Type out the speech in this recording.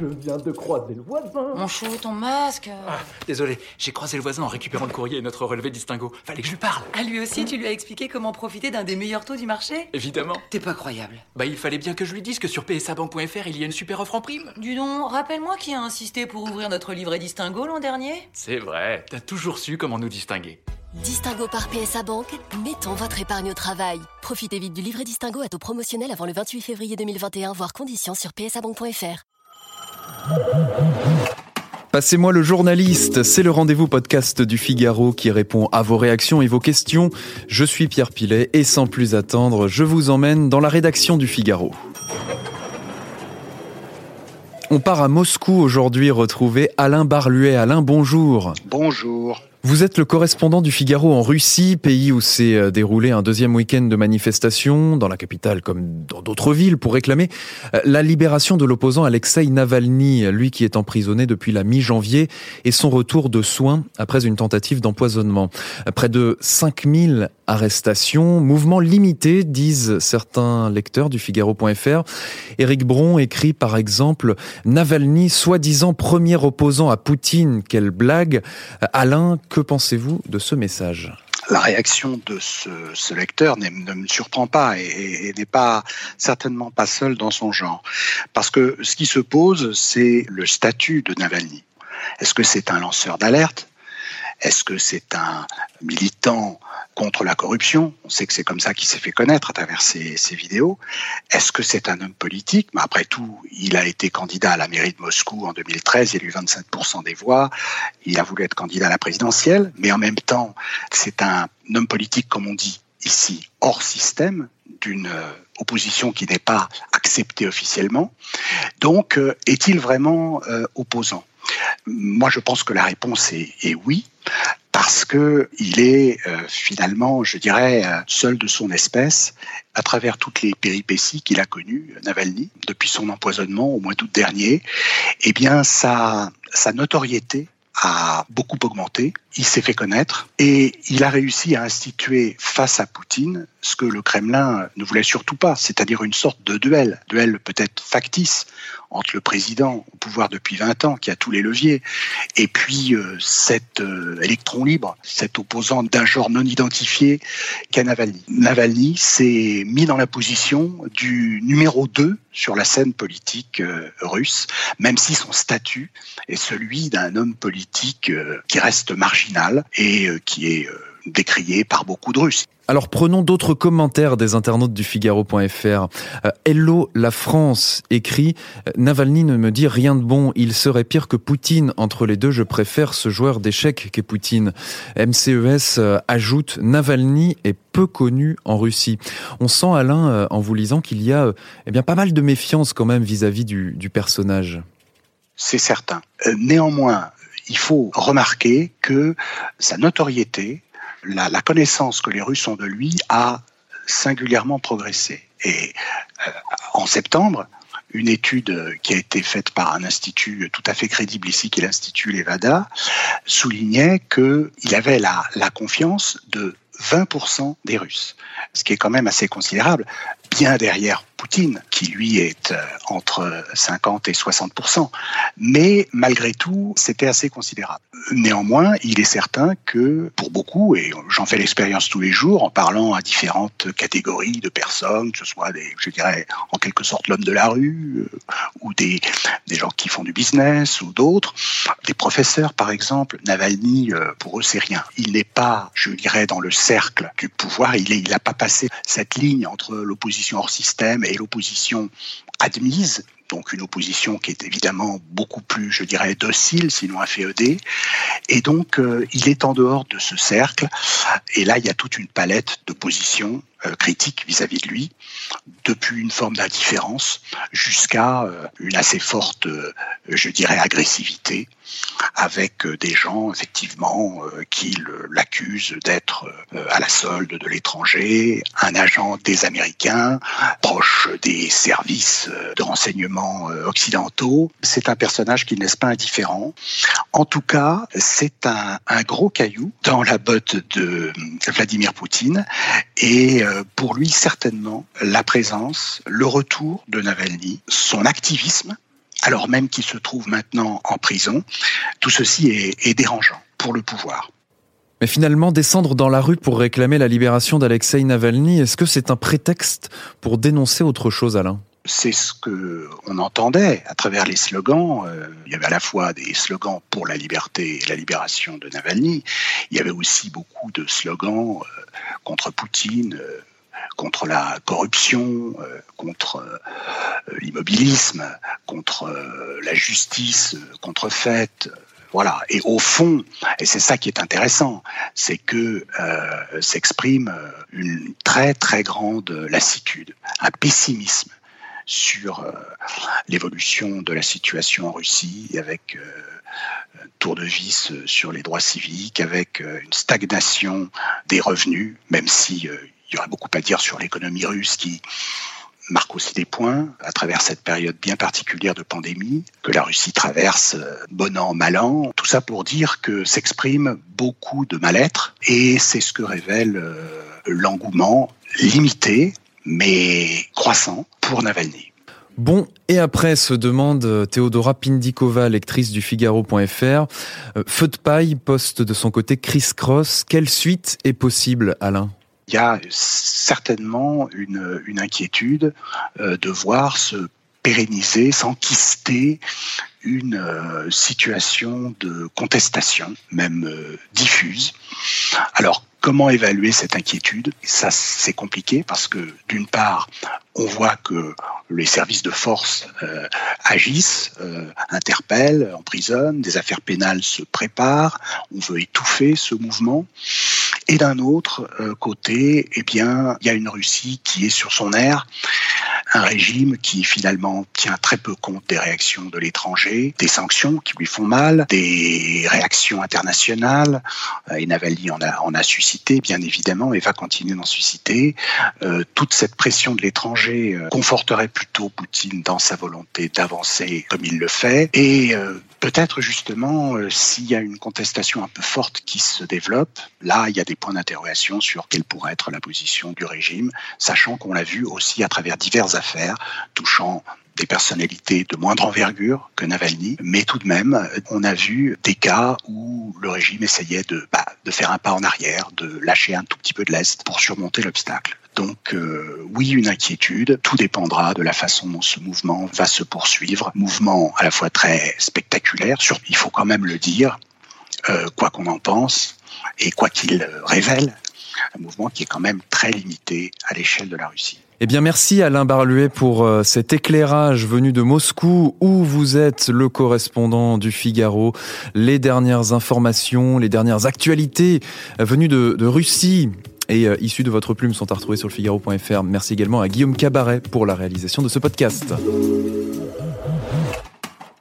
Je viens de croiser le voisin. Mon chou, ton masque. Ah, désolé, j'ai croisé le voisin en récupérant le courrier et notre relevé distinguo. Fallait que je lui parle. À lui aussi, tu lui as expliqué comment profiter d'un des meilleurs taux du marché? Évidemment. T'es pas croyable. Bah, il fallait bien que je lui dise que sur psabank.fr, il y a une super offre en prime. Dis donc, rappelle-moi qui a insisté pour ouvrir notre livret distingo l'an dernier C'est vrai, t'as toujours su comment nous distinguer. Distingo par PSA Bank, mettons votre épargne au travail. Profitez vite du livret Distingo à taux promotionnel avant le 28 février 2021, voire conditions sur psabank.fr. Passez-moi le journaliste, c'est le rendez-vous podcast du Figaro qui répond à vos réactions et vos questions. Je suis Pierre Pilet et sans plus attendre, je vous emmène dans la rédaction du Figaro. On part à Moscou aujourd'hui retrouver Alain Barluet. Alain, bonjour. Bonjour. Vous êtes le correspondant du Figaro en Russie, pays où s'est euh, déroulé un deuxième week-end de manifestation, dans la capitale comme dans d'autres villes, pour réclamer euh, la libération de l'opposant Alexei Navalny, lui qui est emprisonné depuis la mi-janvier, et son retour de soins après une tentative d'empoisonnement. Près de 5000 arrestations, mouvement limité, disent certains lecteurs du Figaro.fr. Éric Bron écrit par exemple Navalny, soi-disant premier opposant à Poutine, quelle blague. Alain, que pensez-vous de ce message? La réaction de ce, lecteur ne me surprend pas et, n'est pas certainement pas seul dans son genre. Parce que ce qui se pose, c'est le statut de Navalny. Est-ce que c'est un lanceur d'alerte? Est-ce que c'est un militant contre la corruption. On sait que c'est comme ça qu'il s'est fait connaître à travers ses, vidéos. Est-ce que c'est un homme politique? Mais après tout, il a été candidat à la mairie de Moscou en 2013, il a eu 25% des voix, il a voulu être candidat à la présidentielle, mais en même temps, c'est un homme politique, comme on dit ici, hors système, d'une euh, opposition qui n'est pas acceptée officiellement. Donc, euh, est-il vraiment euh, opposant? Moi, je pense que la réponse est, est oui parce que il est euh, finalement, je dirais, euh, seul de son espèce à travers toutes les péripéties qu'il a connues, Navalny, depuis son empoisonnement au mois d'août dernier. Eh bien, sa, sa notoriété a beaucoup augmenté, il s'est fait connaître et il a réussi à instituer face à Poutine ce que le Kremlin ne voulait surtout pas, c'est-à-dire une sorte de duel, duel peut-être factice entre le président au pouvoir depuis 20 ans, qui a tous les leviers, et puis euh, cet euh, électron libre, cet opposant d'un genre non identifié qu'est Navalny. Navalny s'est mis dans la position du numéro 2 sur la scène politique euh, russe, même si son statut est celui d'un homme politique qui reste marginal et qui est décrié par beaucoup de Russes. Alors prenons d'autres commentaires des internautes du Figaro.fr. Euh, Hello, la France écrit euh, Navalny ne me dit rien de bon. Il serait pire que Poutine. Entre les deux, je préfère ce joueur d'échecs qu'est Poutine. MCES euh, ajoute Navalny est peu connu en Russie. On sent Alain en vous lisant qu'il y a eh bien pas mal de méfiance quand même vis-à-vis du, du personnage. C'est certain. néanmoins, il faut remarquer que sa notoriété la, connaissance que les Russes ont de lui a singulièrement progressé. Et euh, en septembre, une étude qui a été faite par un institut tout à fait crédible ici, qui est l'Institut Levada, soulignait qu'il avait la, la confiance de 20% des Russes, ce qui est quand même assez considérable, bien derrière Qui lui est euh, entre 50 et 60 Mais malgré tout, c'était assez considérable. Néanmoins, il est certain que pour beaucoup, et j'en fais l'expérience tous les jours en parlant à différentes catégories de personnes, que ce soit des, je dirais, en quelque sorte l'homme de la rue, euh, ou des, des gens qui font du business, ou d'autres, des professeurs par exemple, Navalny, euh, pour eux, c'est rien. Il n'est pas, je dirais, dans le cercle du pouvoir, il n'a pas passé cette ligne entre l'opposition hors système et l'opposition admise, donc une opposition qui est évidemment beaucoup plus, je dirais, docile, sinon inféodée. Et donc, euh, il est en dehors de ce cercle. Et là, il y a toute une palette de positions euh, critiques vis-à-vis de lui, depuis une forme d'indifférence jusqu'à euh, une assez forte, je dirais, agressivité, avec des gens, effectivement, qui l'accusent d'être à la solde de l'étranger, un agent des Américains, proche des services de renseignement occidentaux. C'est un personnage qui ne laisse pas indifférent. En tout cas, c'est un, gros caillou dans la botte de Vladimir Poutine et euh, pour lui certainement la présence, le retour de Navalny, son activisme alors même qu'il se trouve maintenant en prison. Tout ceci est, est dérangeant pour le pouvoir. Mais finalement, descendre dans la rue pour réclamer la libération d'Alexei Navalny, est-ce que c'est un prétexte pour dénoncer autre chose, Alain? C'est ce que on entendait à travers les slogans. Euh, il y avait à la fois des slogans pour la liberté et la libération de Navalny. Il y avait aussi beaucoup de slogans euh, contre Poutine, euh, contre la corruption, contre l'immobilisme, contre la justice contrefaite. Voilà. Et au fond, et c'est ça qui est intéressant, c'est que s'exprime une très très grande lassitude, un pessimisme sur euh, l'évolution de la situation en Russie, avec euh, un tour de vis euh, sur les droits civiques, avec une stagnation des revenus, même si il y aurait beaucoup à dire sur l'économie russe qui marque aussi des points à travers cette période bien particulière de pandémie que la Russie traverse, bon an, mal an. Tout ça pour dire que s'exprime beaucoup de mal-être et c'est ce que révèle l'engouement limité mais croissant pour Navalny. Bon, et après, se demande Théodora Pindikova, lectrice du Figaro.fr. Euh, feu de paille poste de son côté Chris Cross. Quelle suite est possible, Alain? Il y a certainement une, une inquiétude euh, de voir se pérenniser, s'enquister une euh, situation de contestation, même diffuse. Alors, Comment évaluer cette inquiétude Ça, c'est compliqué parce que d'une part, on voit que les services de force euh, agissent, euh, interpellent, emprisonnent, des affaires pénales se préparent, on veut étouffer ce mouvement. Et d'un autre euh, côté, eh bien, il y a une Russie qui est sur son air, un régime qui finalement tient très peu compte des réactions de l'étranger, des sanctions qui lui font mal, des réactions internationales. Et Navalny en a, en a suscité, bien évidemment, et va continuer d'en susciter. toute cette pression de l'étranger conforterait plutôt Poutine dans sa volonté d'avancer comme il le fait. Et peut-être justement, s'il y a une contestation un peu forte qui se développe, là, il y a des points d'interrogation sur quelle pourrait être la position du régime, sachant qu'on l'a vu aussi à travers diverses affaires touchant des personnalités de moindre envergure que Navalny, mais tout de même, on a vu des cas où le régime essayait de, bah, de faire un pas en arrière, de lâcher un tout petit peu de l'Est pour surmonter l'obstacle. Donc euh, oui, une inquiétude. Tout dépendra de la façon dont ce mouvement va se poursuivre. Mouvement à la fois très spectaculaire, il faut quand même le dire, euh, quoi qu'on en pense, et quoi qu'il révèle, un mouvement qui est quand même très limité à l'échelle de la Russie. Eh bien, merci Alain Barluet pour euh, cet éclairage venu de Moscou, où vous êtes le correspondant du Figaro. Les dernières informations, les dernières actualités venues de, Russie et euh, issues de votre plume sont à retrouver sur le Figaro.fr. Merci également à Guillaume Cabaret pour la réalisation de ce podcast.